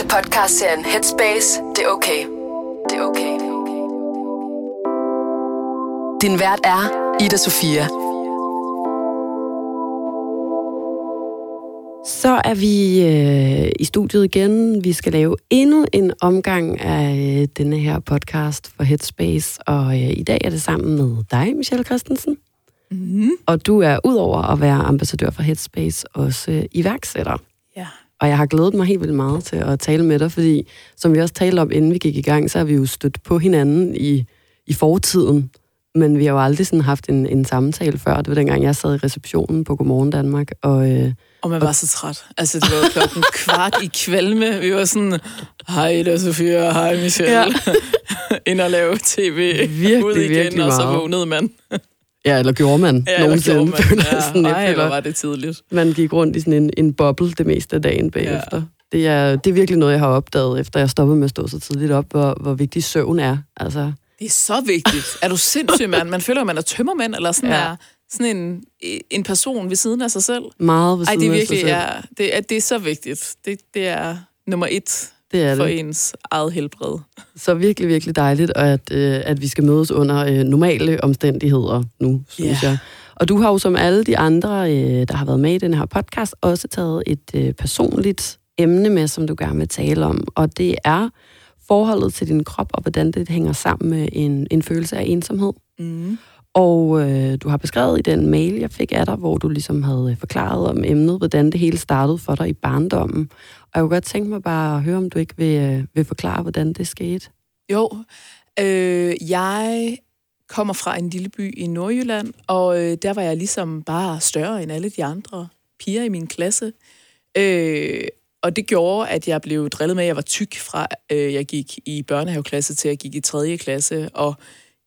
til podcastserien Headspace, det er okay. Det er okay. Din vært er Ida Sofia. Så er vi øh, i studiet igen. Vi skal lave endnu en omgang af øh, denne her podcast for Headspace. Og øh, i dag er det sammen med dig, Michelle Christensen. Mm-hmm. Og du er udover at være ambassadør for Headspace også øh, iværksætter. Ja. Og jeg har glædet mig helt vildt meget til at tale med dig, fordi som vi også talte om, inden vi gik i gang, så har vi jo stødt på hinanden i, i fortiden. Men vi har jo aldrig sådan haft en, en samtale før. Det var dengang, jeg sad i receptionen på Godmorgen Danmark. Og, øh, Og man var så træt. Altså, det var klokken kvart i kvalme. Vi var sådan, hej da, Sofia, hej Michelle. Ja. Ind og lave tv. Virkelig, Ud igen, virkelig og så vågnede man. Ja, eller gjorde man Ja, nogensinde. eller gjorde man. Ja. sådan, Ej, hvor var det tidligt. man gik rundt i sådan en, en boble det meste af dagen bagefter. Ja. Det, er, det er virkelig noget, jeg har opdaget, efter jeg stoppede med at stå så tidligt op, hvor, hvor vigtig søvn er. Altså, Det er så vigtigt. Er du sindssyg, mand? Man føler, at man er tømmermand, eller sådan, Ja. er sådan en, en person ved siden af sig selv. meget ved Ej, siden det er af sig virkelig, selv. ja, det, er, det er så vigtigt. Det, det er nummer et det er for det. ens eget helbred. Så virkelig, virkelig dejligt, at, øh, at vi skal mødes under øh, normale omstændigheder nu, synes Ja. jeg. Og du har jo som alle de andre, øh, der har været med i den her podcast, også taget et øh, personligt emne med, som du gerne vil tale om. Og det er forholdet til din krop, og hvordan det hænger sammen med en, en følelse af ensomhed. Mm. Og øh, du har beskrevet i den mail, jeg fik af dig, hvor du ligesom havde øh, forklaret om emnet, hvordan det hele startede for dig i barndommen. Og jeg kunne godt tænke mig bare at høre, om du ikke vil, øh, vil forklare, hvordan det skete. Jo, øh, jeg kommer fra en lille by i Nordjylland, og øh, der var jeg ligesom bare større end alle de andre piger i min klasse. Øh, og det gjorde, at jeg blev drillet med, at jeg var tyk fra, øh, jeg gik i børnehaveklasse til jeg gik i 3. klasse. Og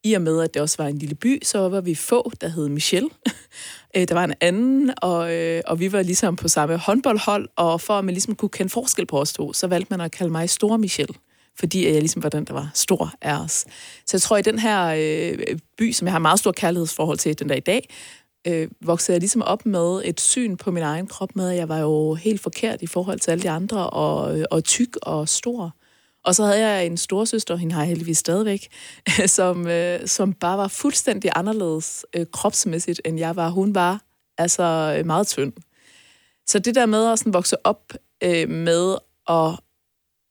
i og med, at det også var en lille by, så var vi få, der hed Michelle. Øh, der var en anden, og, øh, og vi var ligesom på samme håndboldhold, og for at man ligesom kunne kende forskel på os to, så valgte man at kalde mig Store Michelle fordi jeg ligesom var den, der var stor af os. Så jeg tror, i den her øh, by, som jeg har meget stor kærlighedsforhold til den dag i dag, øh, voksede jeg ligesom op med et syn på min egen krop med, at jeg var jo helt forkert i forhold til alle de andre, og, øh, og tyk og stor. Og så havde jeg en storsøster, hende har jeg heldigvis stadigvæk, som, øh, som bare var fuldstændig anderledes øh, kropsmæssigt, end jeg var. Hun var altså øh, meget tynd. Så det der med at sådan vokse op øh, med at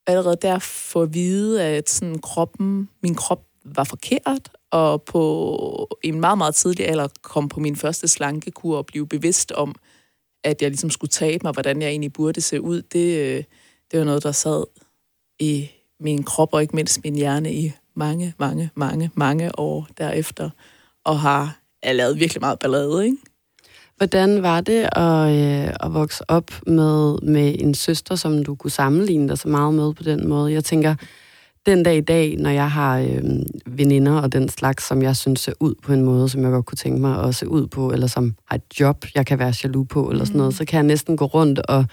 allerede der få at vide, at sådan kroppen, min krop var forkert, og på en meget, meget tidlig alder kom på min første slankekur og blive bevidst om, at jeg ligesom skulle tabe mig, hvordan jeg egentlig burde se ud, det, øh, det var noget, der sad i min krop, og ikke mindst min hjerne i mange, mange, mange, mange år derefter, og har jeg lavet virkelig meget ballade, ikke? Hvordan var det at, øh, at vokse op med, med en søster, som du kunne sammenligne dig så meget med på den måde? Jeg tænker, den dag i dag, når jeg har øh, veninder og den slags, som jeg synes ser ud på en måde, som jeg godt kunne tænke mig at se ud på, eller som har et job, jeg kan være jaloux på, eller sådan noget, så kan jeg næsten gå rundt og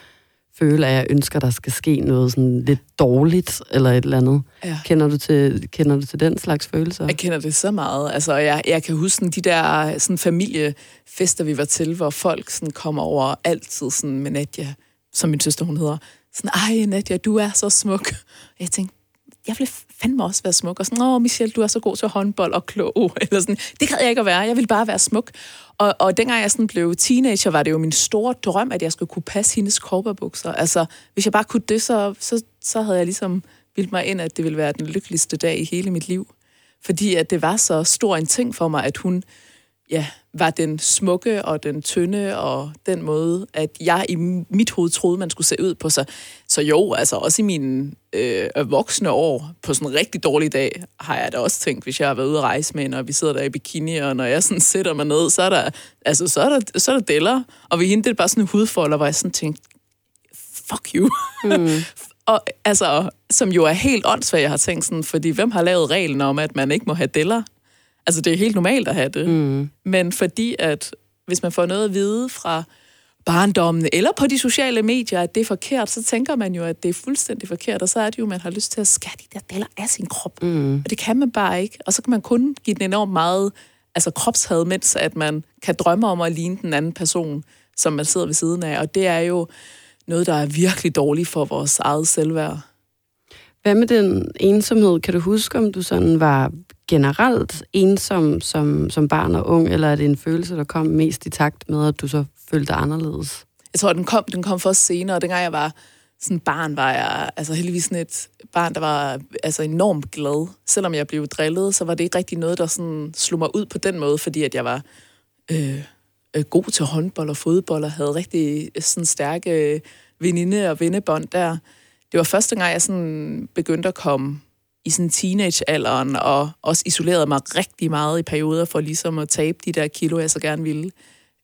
føle, at jeg ønsker, der skal ske noget sådan lidt dårligt, eller et eller andet. Ja. Kender du til, kender du til den slags følelser? Jeg kender det så meget. Altså, jeg, jeg kan huske sådan, de der sådan, familiefester, vi var til, hvor folk sådan, kommer over altid sådan, med Nadia, som min søster hun hedder. Sådan, ej Nadia, du er så smuk. Og jeg tænkte, jeg vil fandme også være smuk. Og sådan, åh Michelle, du er så god til håndbold og klog. Eller sådan, det gad jeg ikke at være. Jeg ville bare være smuk. Og, og dengang jeg sådan blev teenager, var det jo min store drøm, at jeg skulle kunne passe hendes korperbukser. Altså, hvis jeg bare kunne det, så, så, så havde jeg ligesom bildt mig ind, at det ville være den lykkeligste dag i hele mit liv. Fordi at det var så stor en ting for mig, at hun ja, var den smukke og den tynde og den måde, at jeg i mit hoved troede, man skulle se ud på sig. Så jo, altså også i mine øh, voksne år, på sådan en rigtig dårlig dag, har jeg da også tænkt, hvis jeg har været ude at rejse med hende, og vi sidder der i bikini, og når jeg sådan sætter mig ned, så er der, altså, så er der, så er der deller. Og ved hende, det er bare sådan en hudfolder, hvor jeg sådan tænkte, fuck you. Mm. og altså, som jo er helt åndssvagt, jeg har tænkt sådan, fordi hvem har lavet reglen om, at man ikke må have deller? Altså, det er helt normalt at have det. Mm. Men fordi, at hvis man får noget at vide fra barndommen, eller på de sociale medier, at det er forkert, så tænker man jo, at det er fuldstændig forkert, og så er det jo, at man har lyst til at skære de der deler af sin krop. Mm. Og det kan man bare ikke. Og så kan man kun give den enormt meget altså kropshad, mens at man kan drømme om at ligne den anden person, som man sidder ved siden af. Og det er jo noget, der er virkelig dårligt for vores eget selvværd. Hvad med den ensomhed? Kan du huske, om du sådan var generelt ensom som, som barn og ung, eller er det en følelse, der kom mest i takt med, at du så følte dig anderledes? Jeg tror, den kom, den kom først senere. Dengang jeg var sådan barn, var jeg altså heldigvis sådan et barn, der var altså enormt glad. Selvom jeg blev drillet, så var det ikke rigtig noget, der sådan slog mig ud på den måde, fordi at jeg var øh, øh, god til håndbold og fodbold, og havde rigtig øh, sådan stærke veninde- og vennebånd der. Det var første gang, jeg sådan begyndte at komme i sådan teenagealderen, og også isolerede mig rigtig meget i perioder for ligesom at tabe de der kilo, jeg så gerne ville,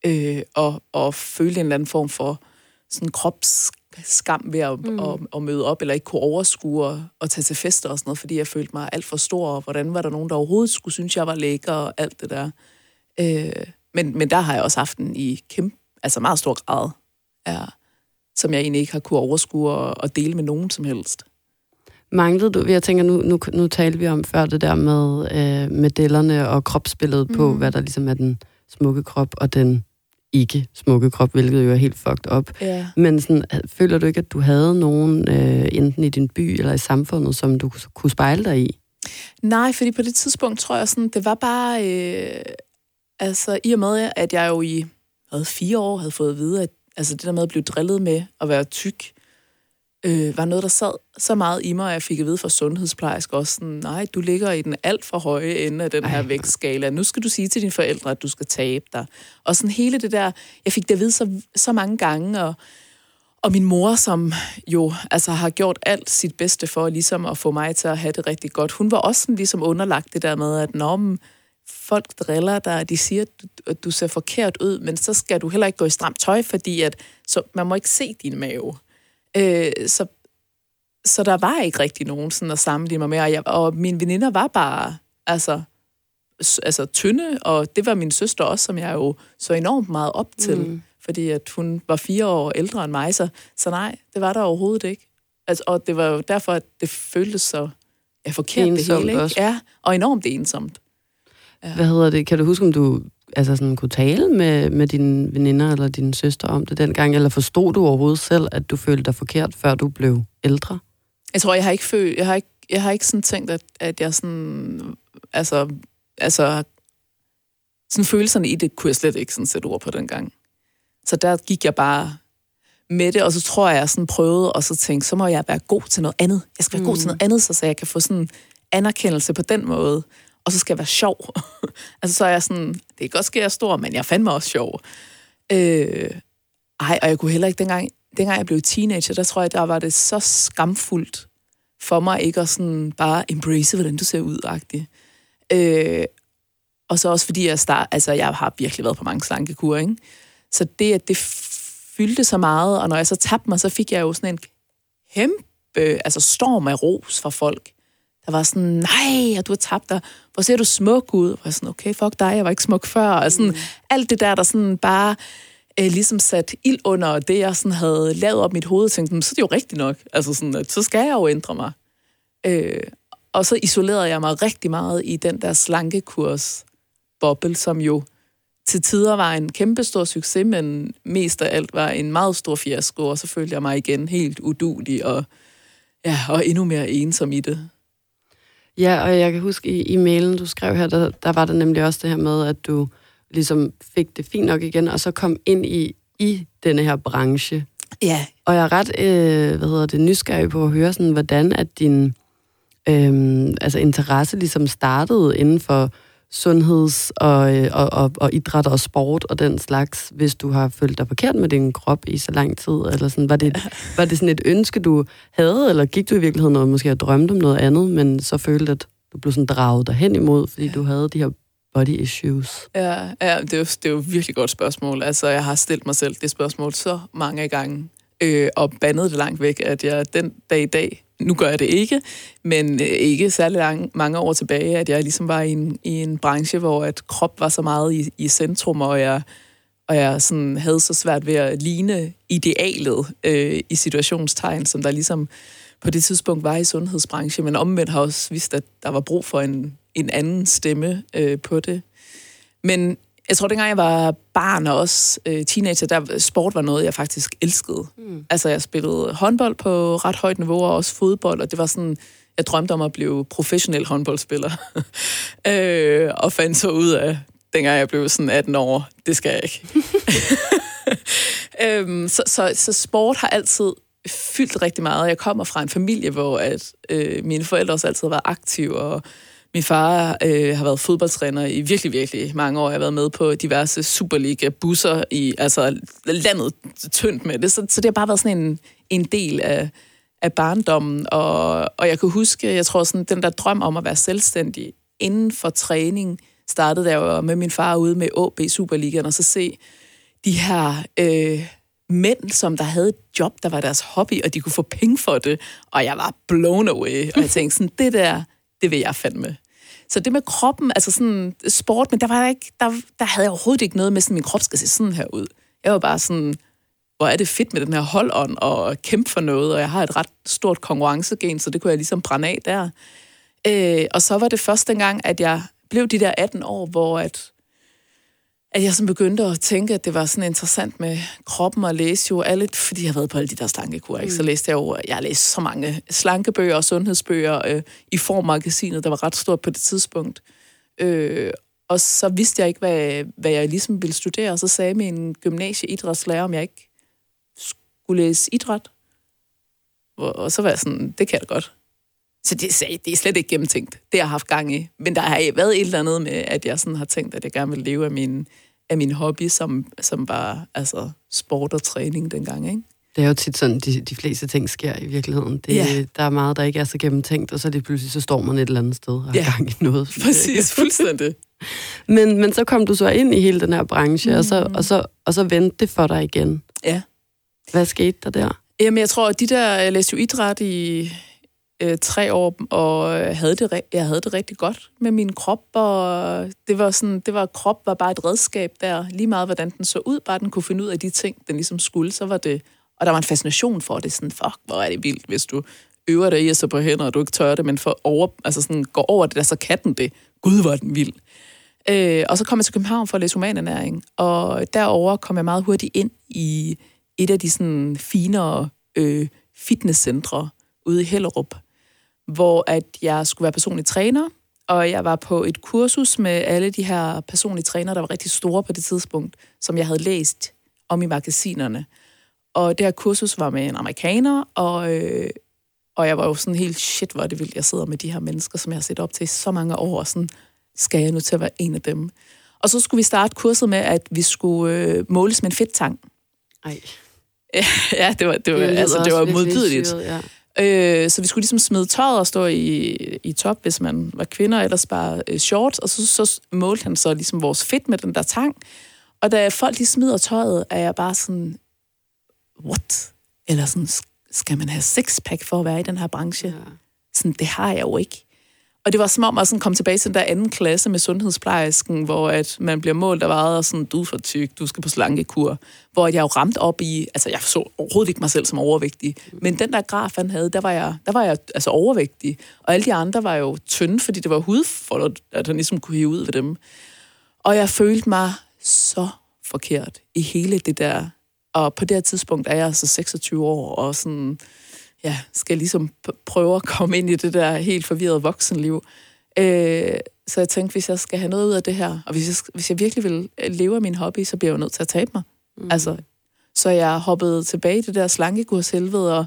øh, og, og føle en eller anden form for sådan kropsskam ved at, mm. at, at møde op, eller ikke kunne overskue og, og tage til fester og sådan noget, fordi jeg følte mig alt for stor, og hvordan var der nogen, der overhovedet skulle synes, jeg var lækker og alt det der. Øh, men, men der har jeg også haft den i kæmpe, altså meget stor grad, ja, som jeg egentlig ikke har kunne overskue og, og dele med nogen som helst. Manglede du, jeg tænker, nu, nu, nu talte vi om før det der med øh, medellerne og kropsbilledet mm. på, hvad der ligesom er den smukke krop og den ikke smukke krop, hvilket jo er helt fucked up. Ja. Men sådan, føler du ikke, at du havde nogen, øh, enten i din by eller i samfundet, som du kunne spejle dig i? Nej, fordi på det tidspunkt tror jeg sådan, det var bare, øh, altså i og med, at jeg jo i hvad, fire år havde fået at vide, at altså, det der med at blive drillet med at være tyk, øh, var noget, der sad så meget i mig, at jeg fik at vide fra sundhedsplejersk også sådan, nej, du ligger i den alt for høje ende af den Ej. her vægtskala. Nu skal du sige til dine forældre, at du skal tabe dig. Og sådan hele det der, jeg fik det at vide så, så mange gange, og, og min mor, som jo altså, har gjort alt sit bedste for ligesom at få mig til at have det rigtig godt, hun var også sådan, ligesom underlagt det der med, at når folk driller dig, de siger, at du, at du ser forkert ud, men så skal du heller ikke gå i stramt tøj, fordi at, så man må ikke se din mave. Øh, så, så der var ikke rigtig nogen sådan at sammenligne mig med, og, jeg, og mine veninder var bare altså, altså tynde, og det var min søster også, som jeg jo så enormt meget op til, mm. fordi at hun var fire år ældre end mig, så, så nej, det var der overhovedet ikke. Altså, og det var jo derfor, at det føltes så ja, forkert ensomt det hele. Ikke? Også. Ja, og enormt ensomt. Ja. Hvad hedder det? Kan du huske, om du altså sådan, kunne tale med, med dine veninder eller din søster om det dengang, eller forstod du overhovedet selv, at du følte dig forkert, før du blev ældre? Jeg tror, jeg har ikke følt, jeg har ikke, jeg har ikke sådan tænkt, at, at jeg sådan, altså, altså, sådan følelserne i det kunne jeg slet ikke sådan sætte ord på dengang. Så der gik jeg bare med det, og så tror jeg, jeg sådan prøvede, og så tænkte, så må jeg være god til noget andet. Jeg skal være mm. god til mm. noget andet, så, så jeg kan få sådan anerkendelse på den måde og så skal jeg være sjov altså, så er jeg sådan, det kan godt ske, at jeg er stor, men jeg fandt mig også sjov. Øh, ej, og jeg kunne heller ikke, dengang, dengang jeg blev teenager, der tror jeg, der var det så skamfuldt for mig ikke at sådan bare embrace, hvordan du ser ud, agtig. Øh, og så også fordi jeg start, altså jeg har virkelig været på mange slankekurer, ikke? Så det, at det fyldte så meget, og når jeg så tabte mig, så fik jeg jo sådan en kæmpe, altså storm af ros fra folk der var sådan, nej, du har tabt dig. Hvor ser du smuk ud? Og jeg sådan, okay, fuck dig, jeg var ikke smuk før. Og sådan, mm. alt det der, der sådan bare øh, ligesom sat ild under det, jeg sådan havde lavet op mit hoved, tænkte, så er det jo rigtigt nok. Altså sådan, at så skal jeg jo ændre mig. Øh, og så isolerede jeg mig rigtig meget i den der slankekurs boble, som jo til tider var en kæmpe stor succes, men mest af alt var en meget stor fiasko, og så følte jeg mig igen helt udulig og, ja, og endnu mere ensom i det. Ja, og jeg kan huske i, i mailen, du skrev her, der, der var der nemlig også det her med, at du ligesom fik det fint nok igen, og så kom ind i, i denne her branche. Ja. Og jeg er ret, øh, hvad hedder det, nysgerrig på at høre sådan, hvordan at din øh, altså interesse ligesom startede inden for sundheds- og, øh, og, og, og idræt og sport og den slags, hvis du har følt dig forkert med din krop i så lang tid? Eller sådan, var, det, var det sådan et ønske, du havde, eller gik du i virkeligheden og måske drømte om noget andet, men så følte, at du blev sådan draget derhen imod, fordi du havde de her body issues? Ja, ja det, er jo, det er jo et virkelig godt spørgsmål. Altså, jeg har stillet mig selv det spørgsmål så mange gange, øh, og bandet det langt væk, at jeg den dag i dag nu gør jeg det ikke, men øh, ikke særlig lang, mange år tilbage, at jeg ligesom var i en, i en branche, hvor at krop var så meget i, i centrum, og jeg, og jeg sådan havde så svært ved at ligne idealet øh, i situationstegn, som der ligesom på det tidspunkt var i sundhedsbranchen, men omvendt har også vist, at der var brug for en, en anden stemme øh, på det. Men jeg tror, dengang jeg var barn og også øh, teenager, der sport var noget, jeg faktisk elskede. Mm. Altså, jeg spillede håndbold på ret højt niveau, og også fodbold, og det var sådan, jeg drømte om at blive professionel håndboldspiller. øh, og fandt så ud af, dengang jeg blev sådan 18 år, det skal jeg ikke. øhm, så, så, så sport har altid fyldt rigtig meget. Jeg kommer fra en familie, hvor at, øh, mine forældre også altid har været aktive, og min far øh, har været fodboldtræner i virkelig, virkelig mange år. Jeg har været med på diverse Superliga-busser i altså, landet tyndt med det. Så, så det har bare været sådan en, en del af, af barndommen. Og, og jeg kan huske, jeg tror sådan, den der drøm om at være selvstændig inden for træning, startede der jo med min far ude med AB Superligaen, og så se de her øh, mænd, som der havde et job, der var deres hobby, og de kunne få penge for det. Og jeg var blown away. Og jeg tænkte sådan, det der, det vil jeg fandme. Så det med kroppen, altså sådan sport, men der var ikke, der, der havde jeg overhovedet ikke noget med, sådan min krop skal se sådan her ud. Jeg var bare sådan, hvor er det fedt med den her holdånd og kæmpe for noget, og jeg har et ret stort konkurrencegen, så det kunne jeg ligesom brænde af der. Øh, og så var det første gang, at jeg blev de der 18 år, hvor at, at jeg sådan begyndte at tænke, at det var sådan interessant med kroppen og læse jo alle, fordi jeg har været på alle de der slankekur, mm. så læste jeg jo, jeg har læst så mange slankebøger og sundhedsbøger øh, i formmagasinet, der var ret stort på det tidspunkt. Øh, og så vidste jeg ikke, hvad, hvad jeg ligesom ville studere, og så sagde min gymnasieidrætslærer, om jeg ikke skulle læse idræt. Og, så var jeg sådan, det kan jeg da godt. Så det, det er slet ikke gennemtænkt. Det har jeg haft gang i. Men der har været et eller andet med, at jeg sådan har tænkt, at jeg gerne vil leve af min, af min hobby, som, som var altså, sport og træning dengang. Ikke? Det er jo tit sådan, de, de fleste ting sker i virkeligheden. Det, ja. Der er meget, der ikke er så gennemtænkt, og så det pludselig, så står man et eller andet sted og har ja. gang i noget. Præcis, fuldstændig. men, men så kom du så ind i hele den her branche, mm. og, så, og, så, og så vendte det for dig igen. Ja. Hvad skete der der? Jamen, jeg tror, at de der, jeg læste jo idræt i, øh, tre år, og øh, havde det, jeg havde det rigtig godt med min krop, og det var sådan, det var, krop var bare et redskab der, lige meget hvordan den så ud, bare den kunne finde ud af de ting, den ligesom skulle, så var det, og der var en fascination for det, sådan, fuck, hvor er det vildt, hvis du øver dig i at stå på hænder, og du ikke tør det, men for over, altså sådan, går over det der, så kan den det. Gud, hvor er den vild. Øh, og så kom jeg til København for at læse humanernæring, og derover kom jeg meget hurtigt ind i et af de sådan finere øh, fitnesscentre ude i Hellerup, hvor at jeg skulle være personlig træner, og jeg var på et kursus med alle de her personlige trænere, der var rigtig store på det tidspunkt, som jeg havde læst om i magasinerne. Og det her kursus var med en amerikaner, og, øh, og jeg var jo sådan helt, shit, hvor er det vildt, jeg sidder med de her mennesker, som jeg har set op til i så mange år, og sådan, skal jeg nu til at være en af dem? Og så skulle vi starte kurset med, at vi skulle øh, måles med en fedttang. Ej. ja, det var, det var, det altså, det var modbydeligt. Ja. Øh, så vi skulle ligesom smide tøjet og stå i, i top, hvis man var kvinder, ellers bare øh, shorts, og så, så målte han så ligesom vores fedt med den der tang. Og da folk de smider tøjet, er jeg bare sådan, what? Eller sådan, skal man have sixpack for at være i den her branche? Ja. Sådan, det har jeg jo ikke. Og det var som om at sådan komme tilbage til den der anden klasse med sundhedsplejersken, hvor at man bliver målt og vejet, og sådan, du er for tyk, du skal på slankekur. Hvor jeg jo ramt op i, altså jeg så overhovedet ikke mig selv som overvægtig, men den der graf, han havde, der var jeg, der var jeg altså overvægtig. Og alle de andre var jo tynde, fordi det var hudfolder, at han ligesom kunne hive ud ved dem. Og jeg følte mig så forkert i hele det der. Og på det her tidspunkt er jeg altså 26 år, og sådan ja, skal ligesom prøve at komme ind i det der helt forvirrede voksenliv. Øh, så jeg tænkte, hvis jeg skal have noget ud af det her, og hvis jeg, hvis jeg virkelig vil øh, leve af min hobby, så bliver jeg jo nødt til at tabe mig. Mm. Altså, så jeg hoppede tilbage i det der slankekurs helvede, og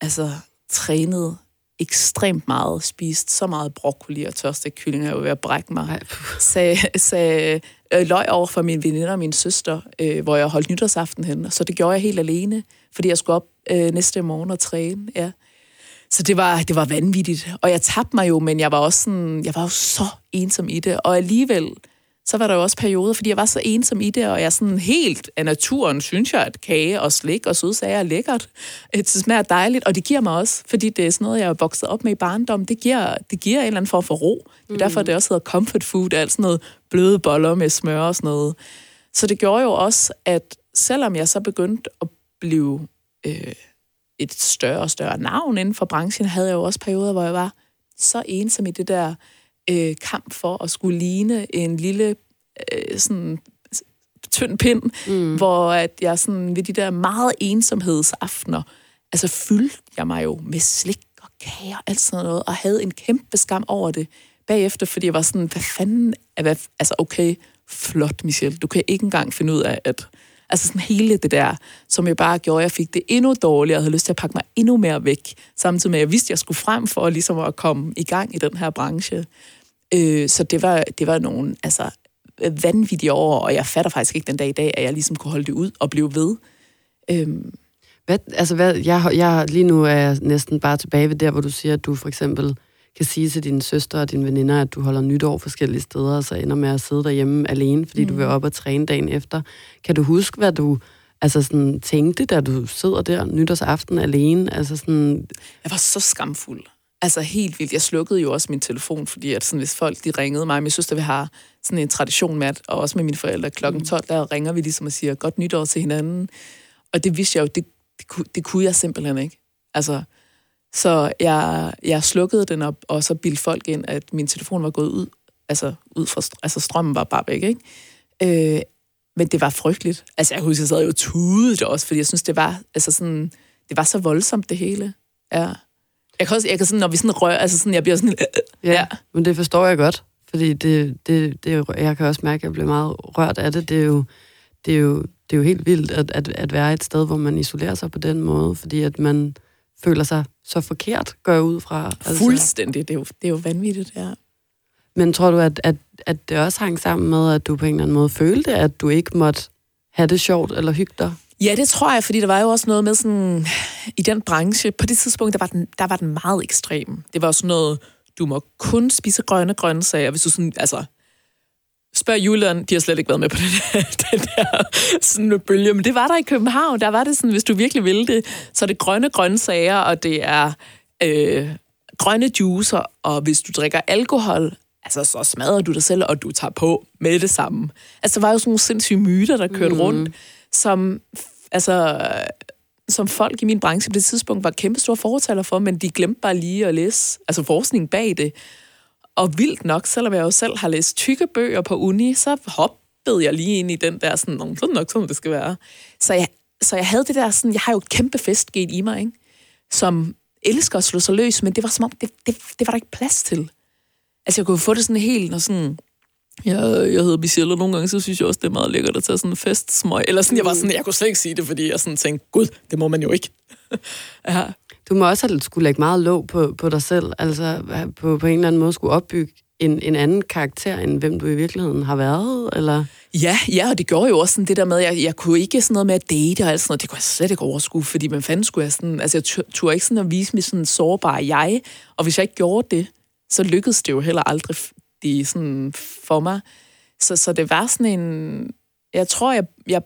altså, trænede ekstremt meget, spist så meget broccoli og tørste kylling, jeg var ved at brække mig. Sagde, sagde øh, løg over for min veninde og min søster, øh, hvor jeg holdt nytårsaften hen. Så det gjorde jeg helt alene, fordi jeg skulle op øh, næste morgen og træne. Ja. Så det var, det var vanvittigt. Og jeg tabte mig jo, men jeg var også sådan, jeg var jo så ensom i det. Og alligevel, så var der jo også perioder, fordi jeg var så ensom i det, og jeg sådan helt af naturen synes jeg, at kage og slik og sødsager er lækkert. Det smager dejligt, og det giver mig også, fordi det er sådan noget, jeg er vokset op med i barndom, det giver, det giver en eller anden form for ro. Det er mm. derfor, det også hedder comfort food, alt sådan noget bløde boller med smør og sådan noget. Så det gjorde jo også, at selvom jeg så begyndte at blive øh, et større og større navn inden for branchen, havde jeg jo også perioder, hvor jeg var så ensom i det der øh, kamp for at skulle ligne en lille øh, sådan tynd pind, mm. hvor at jeg sådan ved de der meget ensomhedsaftener, altså fyldte jeg mig jo med slik og kager og alt sådan noget, og havde en kæmpe skam over det bagefter, fordi jeg var sådan, hvad fanden, hvad, altså okay, flot Michelle, du kan ikke engang finde ud af, at Altså sådan hele det der, som jeg bare gjorde, jeg fik det endnu dårligere, og havde lyst til at pakke mig endnu mere væk, samtidig med, at jeg vidste, at jeg skulle frem for ligesom at komme i gang i den her branche. Øh, så det var, det var nogle altså, vanvittige år, og jeg fatter faktisk ikke den dag i dag, at jeg ligesom kunne holde det ud og blive ved. Øh, Hvad, altså hvad, jeg, jeg, lige nu er jeg næsten bare tilbage ved der, hvor du siger, at du for eksempel kan sige til dine søster og dine veninder, at du holder nytår forskellige steder, og så ender med at sidde derhjemme alene, fordi mm. du vil op og træne dagen efter. Kan du huske, hvad du altså sådan, tænkte, da du sidder der nytårsaften alene? Altså sådan... Jeg var så skamfuld. Altså helt vildt. Jeg slukkede jo også min telefon, fordi at sådan, hvis folk de ringede mig, min søster vi har sådan en tradition med, at, og også med mine forældre, klokken 12, mm. der ringer vi ligesom og siger godt nytår til hinanden. Og det vidste jeg jo, det, det, kunne, det kunne jeg simpelthen ikke. Altså, så jeg, jeg slukkede den op, og så bildte folk ind, at min telefon var gået ud. Altså, ud fra, altså strømmen var bare væk, ikke? Øh, men det var frygteligt. Altså, jeg husker, jeg sad jo tudet også, fordi jeg synes, det var, altså sådan, det var så voldsomt, det hele. Ja. Jeg kan også, jeg kan sådan, når vi sådan rører, altså sådan, jeg bliver sådan... Ja, ja, men det forstår jeg godt, fordi det, det, det, jeg kan også mærke, at jeg bliver meget rørt af det. Det er jo, det er jo, det er jo helt vildt at, at, at være et sted, hvor man isolerer sig på den måde, fordi at man føler sig så forkert, går jeg ud fra. Altså. Fuldstændig. Det er, jo, det er jo vanvittigt, ja. Men tror du, at, at, at det også hang sammen med, at du på en eller anden måde følte, at du ikke måtte have det sjovt eller hygge dig? Ja, det tror jeg, fordi der var jo også noget med sådan, i den branche, på det tidspunkt, der var den, der var den meget ekstrem. Det var sådan noget, du må kun spise grønne grøntsager, hvis du sådan, altså, spørg Julian, de har slet ikke været med på den der, den der sådan bølge, men det var der i København, der var det sådan, hvis du virkelig ville det, så er det grønne grøntsager, og det er øh, grønne juicer, og hvis du drikker alkohol, altså så smadrer du dig selv, og du tager på med det samme. Altså der var jo sådan nogle sindssyge myter, der kørte mm. rundt, som, altså, som folk i min branche på det tidspunkt var kæmpe store fortaler for, men de glemte bare lige at læse altså forskning bag det. Og vildt nok, selvom jeg jo selv har læst tykke bøger på uni, så hoppede jeg lige ind i den der sådan, sådan nok sådan det skal være. Så jeg, så jeg havde det der sådan, jeg har jo et kæmpe festgen i mig, ikke? som elsker at slå sig løs, men det var som om, det, det, det var der ikke plads til. Altså jeg kunne få det sådan helt, når sådan, jeg, jeg hedder Michelle, og nogle gange så synes jeg også, det er meget lækkert at tage sådan en festsmøg. Eller sådan, jeg var sådan, jeg kunne slet ikke sige det, fordi jeg sådan tænkte, gud, det må man jo ikke. ja. Du må også have skulle lægge meget låg på, på dig selv, altså på, på en eller anden måde skulle opbygge en, en anden karakter, end hvem du i virkeligheden har været, eller? Ja, ja, og det gjorde jo også sådan det der med, at jeg, jeg kunne ikke sådan noget med at date og alt sådan noget, det kunne jeg slet ikke overskue, fordi man fanden skulle jeg sådan, altså jeg turde ikke sådan at vise mig sådan sårbar jeg, og hvis jeg ikke gjorde det, så lykkedes det jo heller aldrig de sådan for mig. Så, så det var sådan en... Jeg tror, jeg, jeg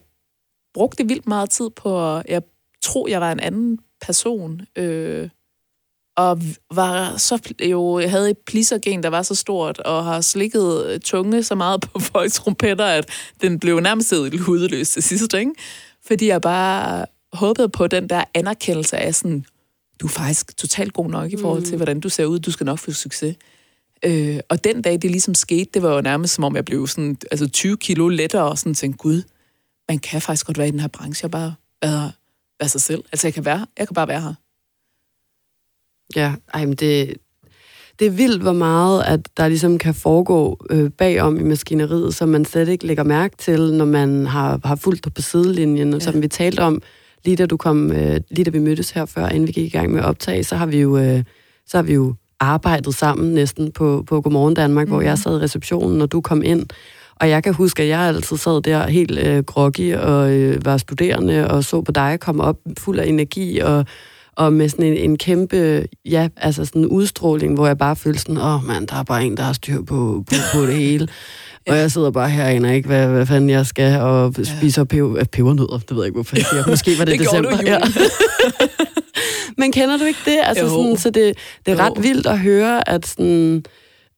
brugte vildt meget tid på... Jeg tror, jeg var en anden person. Øh, og var så jo, jeg havde et plissergen, der var så stort, og har slikket tunge så meget på folks trompetter, at den blev nærmest helt hudløs til sidst, ikke? Fordi jeg bare håbede på den der anerkendelse af sådan, du er faktisk totalt god nok i forhold til, mm. hvordan du ser ud, du skal nok få succes. Øh, og den dag, det ligesom skete, det var jo nærmest som om, jeg blev sådan, altså 20 kilo lettere, og sådan tænkte, gud, man kan faktisk godt være i den her branche, og bare være, være sig selv. Altså, jeg kan, være, jeg kan bare være her. Ja, ej, men det, det er vildt, hvor meget, at der ligesom kan foregå øh, bagom i maskineriet, som man slet ikke lægger mærke til, når man har, har fulgt dig på sidelinjen, ja. som vi talte om, lige da du kom, øh, lige da vi mødtes her før, inden vi gik i gang med at optage, så har vi jo, øh, så har vi jo arbejdet sammen næsten på, på Godmorgen Danmark, mm. hvor jeg mhm. sad i receptionen, når du kom ind. Og jeg kan huske, at jeg altid sad der helt øh, groggy og øh, var studerende og så på dig komme op fuld af energi og, og med sådan en, en kæmpe, ja, altså sådan en udstråling, hvor jeg bare følte sådan, åh oh, mand, der er bare en, der har styr på, på, på det hele. Og jeg sidder bare herinde og ikke, hvad, hvad fanden jeg skal, og spiser ja. peber, pebernødder. Det ved jeg ikke, hvorfor jeg siger. Måske var det, det december. Du, ja. Men kender du ikke det? Altså, sådan, så det, det er jo. ret vildt at høre, at, sådan,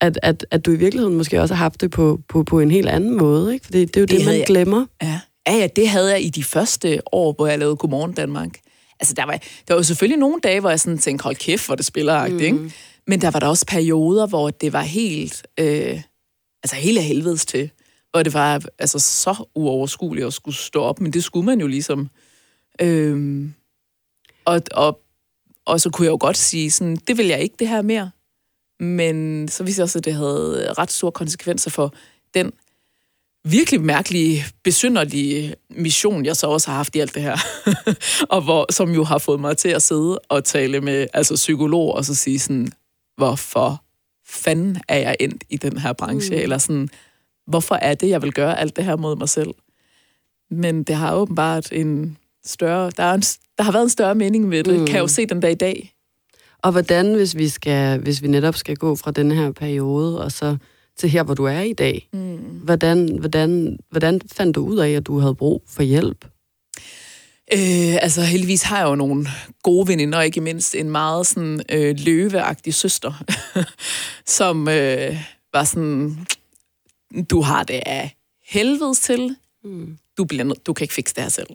at, at, at du i virkeligheden måske også har haft det på, på, på en helt anden måde. Ikke? Fordi det er jo det, det man jeg. glemmer. Ja. ja, ja, det havde jeg i de første år, hvor jeg lavede Godmorgen Danmark. Altså, der var, der var jo selvfølgelig nogle dage, hvor jeg sådan tænkte, hold kæft, hvor det spiller mm. ikke? Men der var der også perioder, hvor det var helt, øh, altså hele helvedes til hvor det var altså så uoverskueligt at skulle stå op, men det skulle man jo ligesom. Øhm, og, og, og så kunne jeg jo godt sige, sådan, det vil jeg ikke det her mere. Men så vidste jeg også, at det havde ret store konsekvenser for den virkelig mærkelige, besynderlige mission, jeg så også har haft i alt det her. og hvor, som jo har fået mig til at sidde og tale med altså psykolog og så sige sådan, hvorfor fanden er jeg endt i den her branche? Mm. Eller sådan, hvorfor er det, jeg vil gøre alt det her mod mig selv? Men det har åbenbart en større, der, er en, der har været en større mening med det, mm. kan jeg jo se den dag i dag. Og hvordan, hvis vi, skal, hvis vi netop skal gå fra den her periode, og så til her, hvor du er i dag, mm. hvordan, hvordan, hvordan fandt du ud af, at du havde brug for hjælp? Øh, altså heldigvis har jeg jo nogle gode veninder, og ikke mindst en meget sådan øh, løveagtig søster, som øh, var sådan, du har det af helvedes til, mm. du, bliver, du kan ikke fikse det her selv.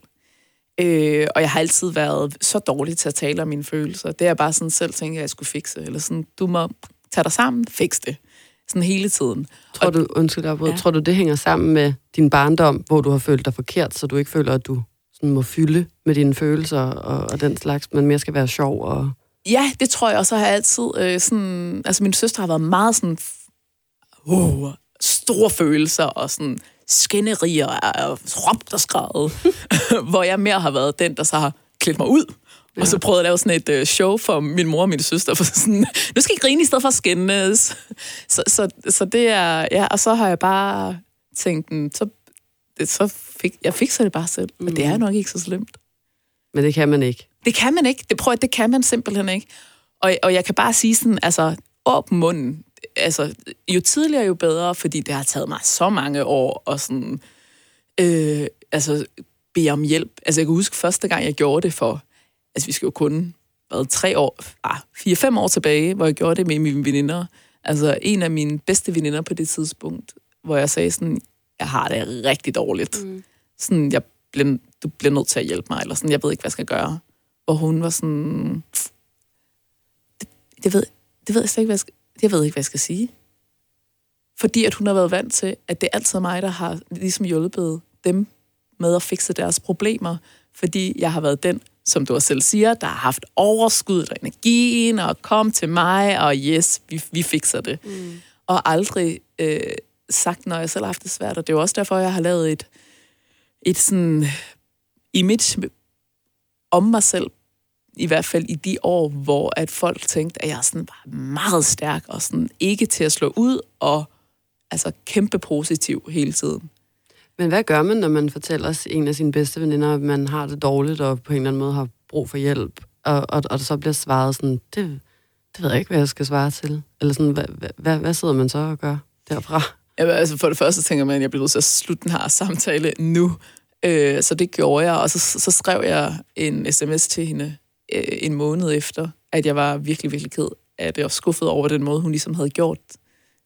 Øh, og jeg har altid været så dårlig til at tale om mine følelser. Det er bare sådan selv tænker, at jeg skulle fikse. Eller sådan, du må tage dig sammen, fix det. Sådan hele tiden. Tror du, undskyld op, ja. tror du, det hænger sammen med din barndom, hvor du har følt dig forkert, så du ikke føler, at du sådan må fylde med dine følelser og, og den slags, men mere skal være sjov og... Ja, det tror jeg også, har jeg altid øh, sådan... Altså, min søster har været meget sådan... Uh, store følelser og sådan skænderier og råbt og skrevet, hvor jeg mere har været den, der så har klædt mig ud. Ja. Og så prøvede jeg at lave sådan et øh, show for min mor og min søster, for sådan, nu skal I grine i stedet for at skændes. Så, så, så det er, ja, og så har jeg bare tænkt, så, det, så fik, jeg fik så det bare selv, mm. og det er nok ikke så slemt. Men det kan man ikke. Det kan man ikke. Det prøver det kan man simpelthen ikke. Og, og jeg kan bare sige sådan, altså, åbn munden altså, jo tidligere, jo bedre, fordi det har taget mig så mange år og sådan, øh, altså, bede om hjælp. Altså, jeg kan huske første gang, jeg gjorde det for, altså, vi skal jo kun, hvad, tre år, ah, fire-fem år tilbage, hvor jeg gjorde det med mine veninder. Altså, en af mine bedste veninder på det tidspunkt, hvor jeg sagde sådan, jeg har det rigtig dårligt. Mm. Sådan, jeg bliver, du bliver nødt til at hjælpe mig, eller sådan, jeg ved ikke, hvad jeg skal gøre. Og hun var sådan, det, det, ved, det ved jeg slet ikke, hvad jeg skal, jeg ved ikke, hvad jeg skal sige. Fordi at hun har været vant til, at det er altid mig, der har ligesom hjulpet dem med at fikse deres problemer. Fordi jeg har været den, som du også selv siger, der har haft overskud og energien, og kom til mig, og yes, vi, vi fikser det. Mm. Og aldrig øh, sagt, når jeg selv har haft det svært. Og det er jo også derfor, jeg har lavet et, et sådan image om mig selv i hvert fald i de år, hvor at folk tænkte, at jeg sådan var meget stærk og sådan ikke til at slå ud og altså kæmpe positiv hele tiden. Men hvad gør man, når man fortæller en af sine bedste veninder, at man har det dårligt og på en eller anden måde har brug for hjælp, og, og, og så bliver svaret sådan, det, det ved jeg ikke, hvad jeg skal svare til. Eller sådan, hvad, hvad, hvad sidder man så og gør derfra? Ja, altså for det første tænker man, at jeg bliver nødt til at slutte den her samtale nu. Øh, så det gjorde jeg, og så, så skrev jeg en sms til hende, øh, en måned efter, at jeg var virkelig, virkelig ked af det, og skuffet over den måde, hun ligesom havde gjort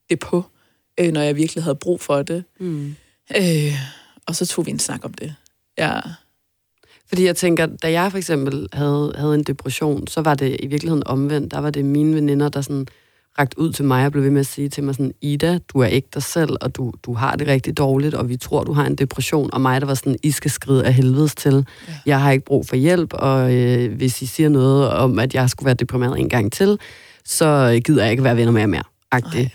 det på, øh, når jeg virkelig havde brug for det. Mm. Øh, og så tog vi en snak om det. Ja. Fordi jeg tænker, da jeg for eksempel havde, havde en depression, så var det i virkeligheden omvendt. Der var det mine veninder, der sådan ragt ud til mig og blev ved med at sige til mig sådan, Ida, du er ikke dig selv, og du, du har det rigtig dårligt, og vi tror, du har en depression, og mig, der var sådan, I skal skride af helvedes til. Ja. Jeg har ikke brug for hjælp, og øh, hvis I siger noget om, at jeg skulle være deprimeret en gang til, så gider jeg ikke være venner med mere. Agtigt.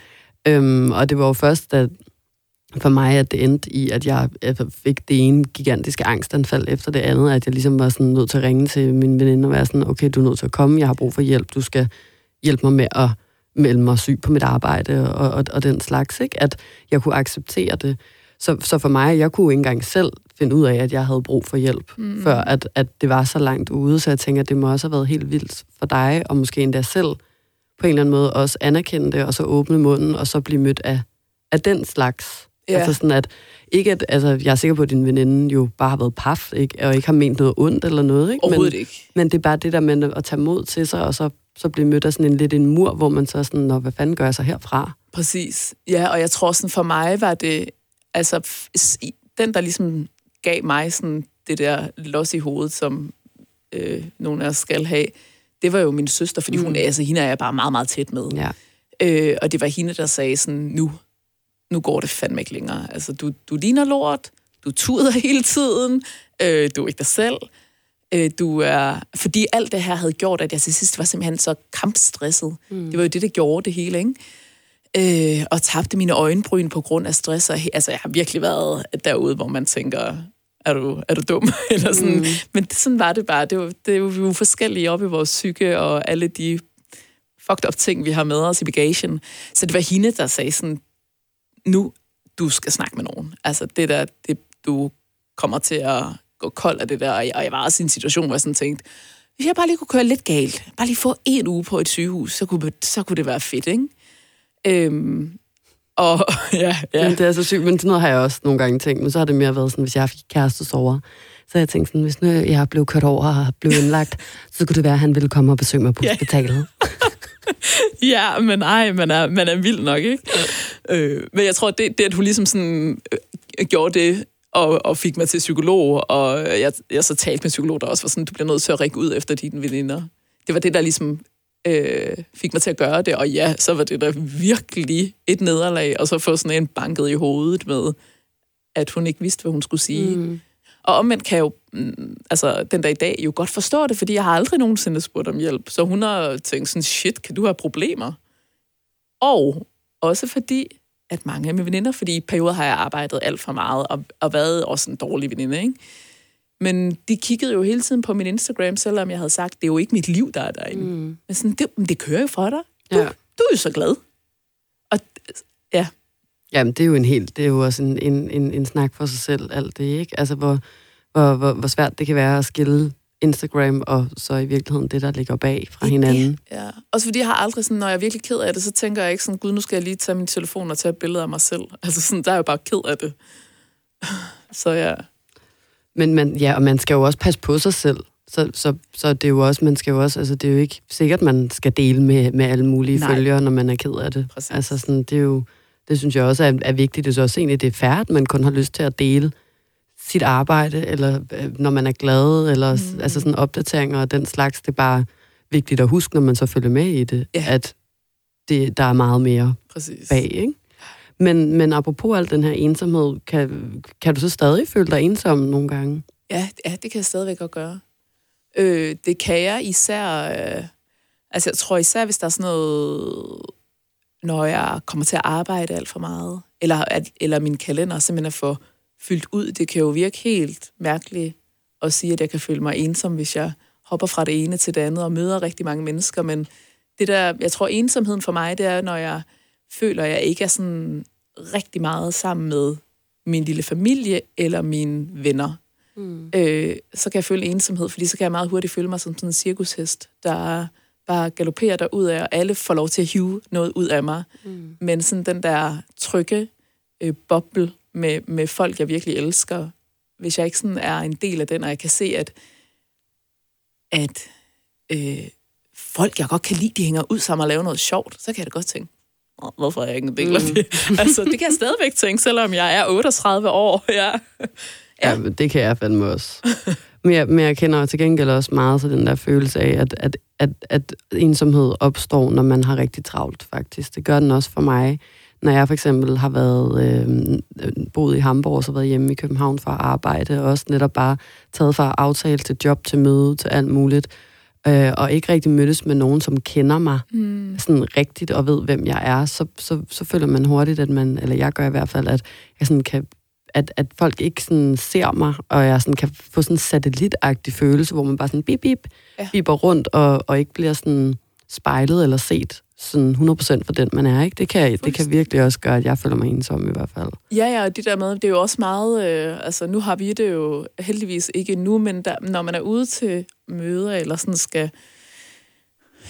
Øhm, og det var jo først, at for mig, at det endte i, at jeg fik det ene gigantiske angstanfald efter det andet, at jeg ligesom var sådan nødt til at ringe til min veninde og være sådan, okay, du er nødt til at komme, jeg har brug for hjælp, du skal hjælpe mig med at melde mig syg på mit arbejde og, og, og den slags, ikke? at jeg kunne acceptere det. Så, så for mig, jeg kunne ikke engang selv finde ud af, at jeg havde brug for hjælp, mm. før at, at det var så langt ude, så jeg tænker, at det må også have været helt vildt for dig, og måske endda selv på en eller anden måde også anerkende det, og så åbne munden, og så blive mødt af, af den slags. Ja. Altså sådan at, ikke at, altså jeg er sikker på, at din veninde jo bare har været paf, ikke? og ikke har ment noget ondt eller noget. Ikke? Overhovedet men, ikke. Men det er bare det der med at tage mod til sig, og så så blive mødt af sådan en lidt en mur, hvor man så sådan, Nå, hvad fanden gør jeg så herfra? Præcis. Ja, og jeg tror sådan, for mig var det, altså, den der ligesom gav mig sådan det der los i hovedet, som øh, nogen af os skal have, det var jo min søster, fordi mm. hun, altså, hende er jeg bare meget, meget tæt med. Ja. Øh, og det var hende, der sagde sådan, nu, nu går det fandme ikke længere. Altså, du, du ligner lort, du tuder hele tiden, øh, du er ikke dig selv. Øh, du er, fordi alt det her havde gjort, at jeg til sidst var simpelthen så kampstresset. Mm. Det var jo det, der gjorde det hele, ikke? Øh, og tabte mine øjenbryn på grund af stress. Og, altså, jeg har virkelig været derude, hvor man tænker, er du, er du dum? Eller sådan. Mm. Men det, sådan var det bare. Det var, det var, vi var forskellige op i vores psyke, og alle de fucked up ting, vi har med os i bagagen. Så det var hende, der sagde sådan, nu, du skal snakke med nogen. Altså det der, det, du kommer til at gå kold af det der. Og jeg, og jeg var også i en situation, hvor jeg sådan tænkte, hvis jeg bare lige kunne køre lidt galt, bare lige få en uge på et sygehus, så kunne, så kunne det være fedt, ikke? Øhm, og ja, ja. Men det er så sygt, men sådan noget har jeg også nogle gange tænkt, men så har det mere været sådan, hvis jeg har kæreste sover, så jeg tænkt sådan, hvis nu jeg blev kørt over og blev indlagt, så kunne det være, at han ville komme og besøge mig på Ja. hospitalet. ja, men ej, man er, man er vild nok, ikke? Øh, men jeg tror, det, det, at hun ligesom sådan øh, gjorde det, og, og fik mig til psykolog, og jeg, jeg så talte med psykolog, der også var sådan, du bliver nødt til at række ud efter dine veninder. Det var det, der ligesom øh, fik mig til at gøre det, og ja, så var det da virkelig et nederlag, og så få sådan en banket i hovedet med, at hun ikke vidste, hvad hun skulle sige. Mm. Og omvendt kan jeg jo, mm, altså den der i dag, jo godt forstå det, fordi jeg har aldrig nogensinde spurgt om hjælp. Så hun har tænkt sådan, shit, kan du have problemer? Og også fordi, at mange af mine veninder, fordi i perioder har jeg arbejdet alt for meget, og, og været også en dårlig veninde, ikke? Men de kiggede jo hele tiden på min Instagram, selvom jeg havde sagt, det er jo ikke mit liv, der er derinde. Mm. Men sådan, det, men det kører jo for dig. Du, Ja. ja. du er jo så glad. Og ja, Jamen, det er jo en helt, det er jo også en, en, en, en snak for sig selv, alt det, ikke? Altså, hvor, hvor, hvor, hvor svært det kan være at skille Instagram og så i virkeligheden det, der ligger bag fra hinanden. Ja, også fordi jeg har aldrig sådan, når jeg er virkelig ked af det, så tænker jeg ikke sådan, gud, nu skal jeg lige tage min telefon og tage et billede af mig selv. Altså sådan, der er jeg jo bare ked af det. Så ja, Men man, ja, og man skal jo også passe på sig selv. Så, så, så det er jo også, man skal jo også, altså det er jo ikke sikkert, man skal dele med, med alle mulige Nej. Følgere, når man er ked af det. Præcis. Altså sådan, det er jo, det synes jeg også er, er vigtigt. Det er også egentlig, det er færdigt, man kun har lyst til at dele sit arbejde, eller øh, når man er glad, eller mm. altså sådan opdateringer og den slags. Det er bare vigtigt at huske, når man så følger med i det, Ja. at det, der er meget mere præcis. bag, ikke? Men, men apropos al den her ensomhed, kan, kan du så stadig føle dig ensom nogle gange? Ja, ja, det kan jeg stadigvæk godt gøre. Øh, det kan jeg især... Øh, altså, jeg tror især, hvis der er sådan noget... Når jeg kommer til at arbejde alt for meget, eller, at, eller min kalender simpelthen er for fyldt ud. Det kan jo virke helt mærkeligt at sige, at jeg kan føle mig ensom, hvis jeg hopper fra det ene til det andet og møder rigtig mange mennesker. Men det der, jeg tror, ensomheden for mig, det er, når jeg føler, at jeg ikke er sådan rigtig meget sammen med min lille familie eller mine venner Mm. øh, så kan jeg føle ensomhed, fordi så kan jeg meget hurtigt føle mig som sådan en cirkushest, der bare galopperer der ud af, og alle får lov til at hive noget ud af mig. Mm. Men sådan den der trygge øh, boble med, med folk, jeg virkelig elsker, hvis jeg ikke sådan er en del af den, og jeg kan se, at, at øh, folk, jeg godt kan lide, de hænger ud sammen og laver noget sjovt, så kan jeg da godt tænke, "Nå, hvorfor er jeg ikke en del af det? altså, det kan jeg stadigvæk tænke, selvom jeg er 38 år. Ja. Ja, men det kan jeg fandme også. Men jeg, men jeg kender til gengæld også meget til den der følelse af, at, at, at, at ensomhed opstår, når man har rigtig travlt, faktisk. Det gør den også for mig. Når jeg for eksempel har været øh, boet i Hamburg, og så været hjemme i København for at arbejde, og også netop bare taget fra aftale til job, til møde, til alt muligt, øh, og ikke rigtig mødtes med nogen, som kender mig Mm. sådan rigtigt og ved, hvem jeg er, så, så, så føler man hurtigt, at man, eller jeg gør i hvert fald, at jeg sådan kan at, at folk ikke sådan ser mig, og jeg sådan kan få sådan en satellitagtig følelse, hvor man bare sådan bip, bip, Ja. biber rundt, og, og ikke bliver sådan spejlet eller set sådan 100% for den, man er. Ikke? Det, kan, det kan virkelig også gøre, at jeg føler mig ensom i hvert fald. Ja, ja, og det der med, det er jo også meget, øh, altså nu har vi det jo heldigvis ikke nu, men der, når man er ude til møder, eller sådan skal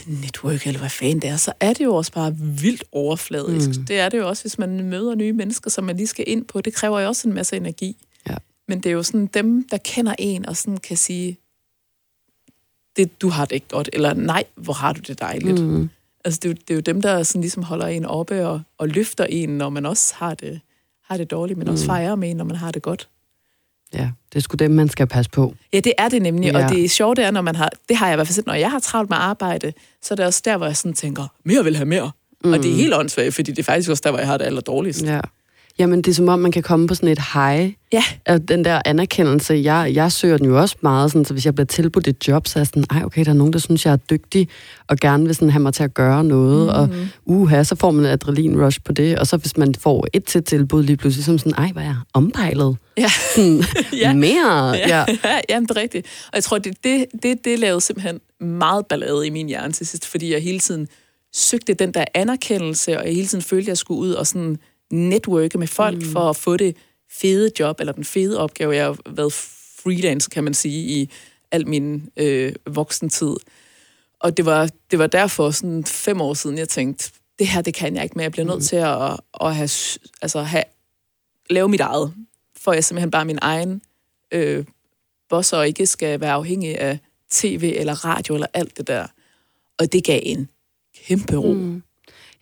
network, eller hvad fanden det er, så er det jo også bare vildt overfladisk. Mm. Det er det jo også, hvis man møder nye mennesker, som man lige skal ind på. Det kræver jo også en masse energi. Ja. Men det er jo sådan dem, der kender en, og sådan kan sige, det, du har det ikke godt, eller nej, hvor har du det dejligt. Mm. Altså, det, er jo, det er jo dem, der sådan ligesom holder en oppe og, og løfter en, når man også har det, har det dårligt, men også Mm. fejrer med en, når man har det godt. Ja, det er sgu dem, man skal passe på. Ja, det er det nemlig, ja. Ja. og det er sjovt, det er, når man har, det har jeg i hvert fald set, når jeg har travlt med arbejde, så er det også der, hvor jeg sådan tænker, mere vil have mere. Mm. Og det er helt åndssvagt, fordi det er faktisk også der, hvor jeg har det aller dårligst. Ja. Jamen, det er som om, man kan komme på sådan et high. Ja. Og den der anerkendelse, jeg, jeg søger den jo også meget, sådan, så hvis jeg bliver tilbudt et job, så er jeg sådan, ej, okay, der er nogen, der synes, jeg er dygtig, og gerne vil sådan have mig til at gøre noget, mm. og uha, så får man et adrenalin rush på det, og så hvis man får et til tilbud lige pludselig, som sådan, ej, hvad er jeg ompejlet? Ja. Sådan, Ja. mere, ja. ja, ja jamen, det er rigtigt. Og jeg tror, det, det, det, det lavede simpelthen meget ballade i min hjerne til sidst, fordi jeg hele tiden søgte den der anerkendelse, og jeg hele tiden følte, at jeg skulle ud og sådan netværke med folk mm. for at få det fede job, eller den fede opgave. Jeg har været freelance, kan man sige, i al min øh, voksentid. Og det var, det var derfor sådan fem år siden, jeg tænkte, det her, det kan jeg ikke, men jeg bliver nødt til at, at have, altså have, lave mit eget, for jeg simpelthen bare min egen øh, boss, og ikke skal være afhængig af tv eller radio eller alt det der. Og det gav en kæmpe ro. Mm.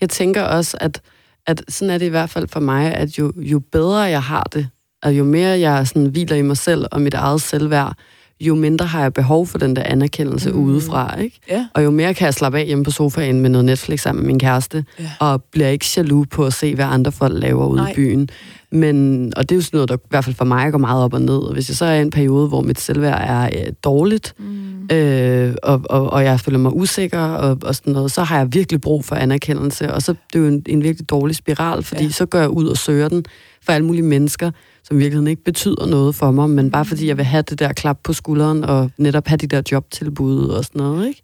Jeg tænker også, at, at sådan er det i hvert fald for mig, at jo, jo bedre jeg har det, og jo mere jeg sådan hviler i mig selv og mit eget selvværd, jo mindre har jeg behov for den der anerkendelse mm. udefra, ikke? Ja. Og jo mere kan jeg slappe af hjemme på sofaen med noget Netflix sammen med min kæreste, Ja. og bliver ikke jaloux på at se, hvad andre folk laver ude Nej. i byen. Men, og det er jo sådan noget, der i hvert fald for mig går meget op og ned. Og hvis jeg så er i en periode, hvor mit selvværd er øh, dårligt, mm. øh, og, og, og jeg føler mig usikker og, og sådan noget, så har jeg virkelig brug for anerkendelse. Og så det er det jo en, en virkelig dårlig spiral, fordi. Ja. så går jeg ud og søger den for alle mulige mennesker, som i virkeligheden ikke betyder noget for mig, men bare fordi jeg vil have det der klap på skulderen, og netop have de der jobtilbud og sådan noget, ikke?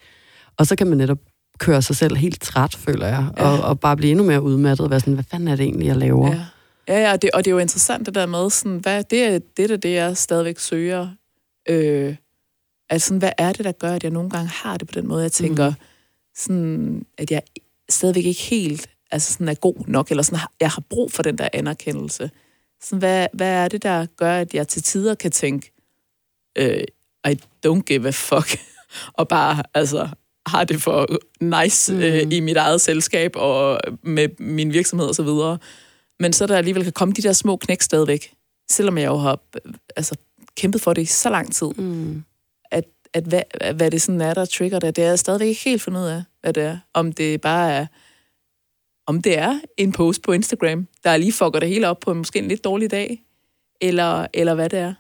Og så kan man netop køre sig selv helt træt, føler jeg, ja. og, og bare blive endnu mere udmattet og være sådan, hvad fanden er det egentlig, jeg laver? Ja, ja, ja det, og det er jo interessant det der med, sådan, hvad, det er det, er det, jeg stadigvæk søger. Øh, altså, sådan, hvad er det, der gør, at jeg nogle gange har det på den måde? Jeg tænker, mm. sådan, at jeg stadigvæk ikke helt altså, sådan er god nok, eller sådan, jeg har brug for den der anerkendelse. Sådan, hvad, hvad er det, der gør, at jeg til tider kan tænke, øh, I don't give a fuck, og bare altså, har det for nice mm. øh, i mit eget selskab og med min virksomhed og så videre. Men så der alligevel kan komme de der små knæk stadigvæk, selvom jeg jo har øh, altså, kæmpet for det i så lang tid, Mm. at, at hvad, hvad det sådan er, der trigger det, det er jeg stadigvæk ikke helt fundet ud af, hvad det er. Om det bare er, om det er en post på Instagram, der lige fucker det hele op på en, måske en lidt dårlig dag, eller, eller hvad det er.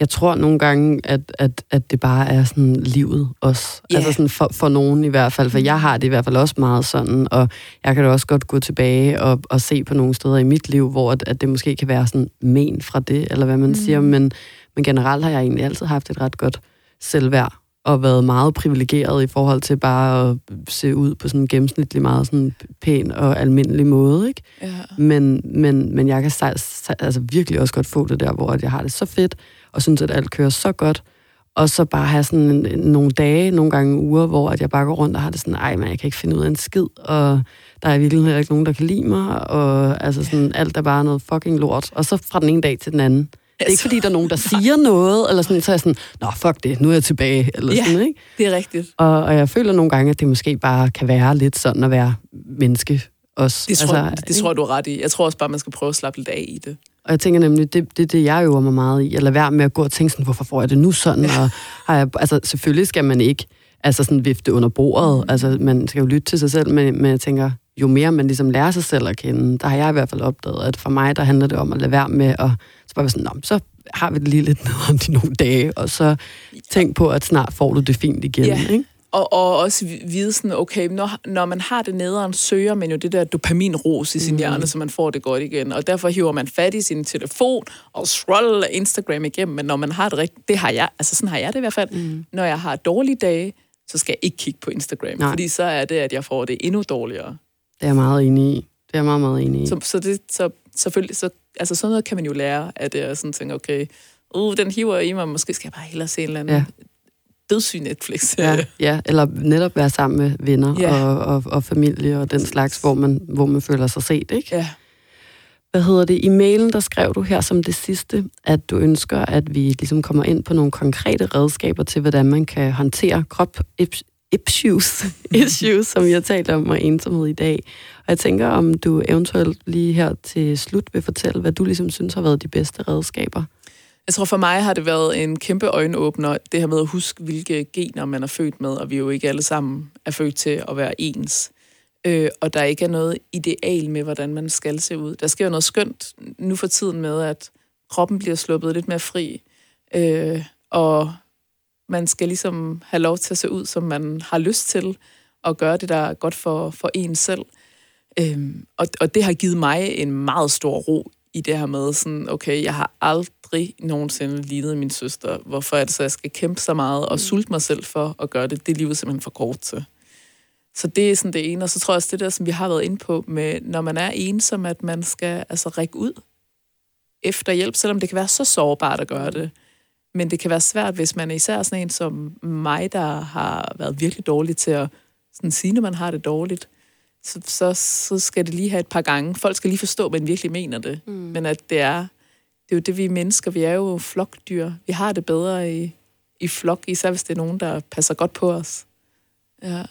Jeg tror nogle gange, at, at, at det bare er sådan livet også. Ja. Altså sådan for, for nogen i hvert fald, for jeg har det i hvert fald også meget sådan, og jeg kan da også godt gå tilbage og, og se på nogle steder i mit liv, hvor at, at det måske kan være sådan men fra det, eller hvad man mm. siger, men, men generelt har jeg egentlig altid haft et ret godt selvværd, og været meget privilegeret i forhold til bare at se ud på sådan en gennemsnitlig meget sådan pæn og almindelig måde, ikke? Ja. Men, men, men jeg kan sa- sa- altså virkelig også godt få det der, hvor at jeg har det så fedt, og synes, at alt kører så godt, og så bare have sådan en, en, nogle dage, nogle gange uger, hvor at jeg bare går rundt og har det sådan, ej, men jeg kan ikke finde ud af en skid, og der er virkelig heller ikke nogen, der kan lide mig, og altså sådan, alt er bare noget fucking lort. Og så fra den ene dag til den anden. Det er ikke, fordi der er nogen, der siger noget, eller sådan, så er jeg sådan, nå, fuck det, nu er jeg tilbage, eller Ja. sådan, ikke? Det er rigtigt. Og, og jeg føler nogle gange, at det måske bare kan være lidt sådan at være menneske også. Det tror, altså, ikke? det tror jeg, du er ret i. Jeg tror også bare, man skal prøve at slappe lidt af i det. Og jeg tænker nemlig, det, det er det, jeg øver mig meget i. Lade være med at gå og tænke sådan, hvorfor får jeg det nu sådan? Og har jeg, altså, selvfølgelig skal man ikke altså sådan vifte under bordet. Mm. Altså, man skal jo lytte til sig selv, men, men jeg tænker, jo mere man ligesom lærer sig selv at kende, der har jeg i hvert fald opdaget, at for mig, der handler det om at lade være med at så bare sådan, Nå, så har vi det lige lidt ned om de nogle dage, og så tænk på, at snart får du det fint igen. Ja. Ikke? Og, og også vi- vide sådan, okay, når, når man har det nederen, søger man jo det der dopaminros i sin mm. hjerne, så man får det godt igen. Og derfor hiver man fat i sin telefon og scroller Instagram igennem. Men når man har det rigtigt, det har jeg, altså sådan har jeg det i hvert fald. Mm. Når jeg har dårlige dage, så skal jeg ikke kigge på Instagram. Nej. Fordi så er det, at jeg får det endnu dårligere. Det er jeg meget enig i. Det er jeg meget, meget enig i. Så, så, det, så selvfølgelig, så, altså sådan noget kan man jo lære, at jeg sådan tænker, okay, uh, den hiver i mig, måske skal jeg bare hellere se en eller anden Ja. dødssyg Netflix. Ja, ja, eller netop være sammen med venner Ja. og, og, og familie og den slags, hvor man, hvor man føler sig set, ikke? ja. Hvad hedder det? I mailen, der skrev du her som det sidste, at du ønsker, at vi ligesom kommer ind på nogle konkrete redskaber til, hvordan man kan håndtere krop issues, issues som vi har talt om, og ensomhed i dag. Og jeg tænker, om du eventuelt lige her til slut vil fortælle, hvad du ligesom synes har været de bedste redskaber. Jeg tror for mig har det været en kæmpe øjenåbner, det her med at huske, hvilke gener man er født med, og vi jo ikke alle sammen er født til at være ens. øh, og der ikke er noget ideal med, hvordan man skal se ud. Der sker noget skønt nu for tiden med, at kroppen bliver sluppet lidt mere fri, øh, og man skal ligesom have lov til at se ud, som man har lyst til, og gøre det, der er godt for, for en selv. Øhm, og, og det har givet mig en meget stor ro i det her med, sådan, okay, jeg har aldrig nogensinde lignet min søster. Hvorfor er det så, jeg skal kæmpe så meget og sulte mig selv for at gøre det? Det er livet simpelthen for kort til. Så det er sådan det ene. Og så tror jeg også det der, som vi har været inde på, med, når man er ensom, at man skal altså række ud efter hjælp, selvom det kan være så sårbart at gøre det. Men det kan være svært, hvis man er især sådan en som mig, der har været virkelig dårlig til at sådan sige, når man har det dårligt. Så, så, så skal det lige have et par gange. Folk skal lige forstå, at man virkelig mener det. Mm. Men at det er, det er jo det, vi er mennesker. Vi er jo flokdyr. Vi har det bedre i, i flok, især hvis det er nogen, der passer godt på os. Ja.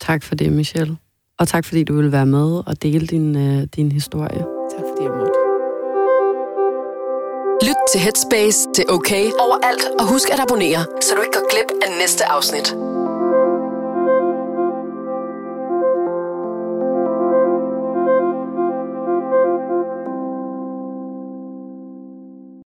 Tak for det, Michelle. Og tak fordi du ville være med og dele din, uh, din historie. Tak fordi jeg måtte. Til Headspace, det OK, okay. Overalt, og husk at abonnere, så du ikke går glip af næste afsnit.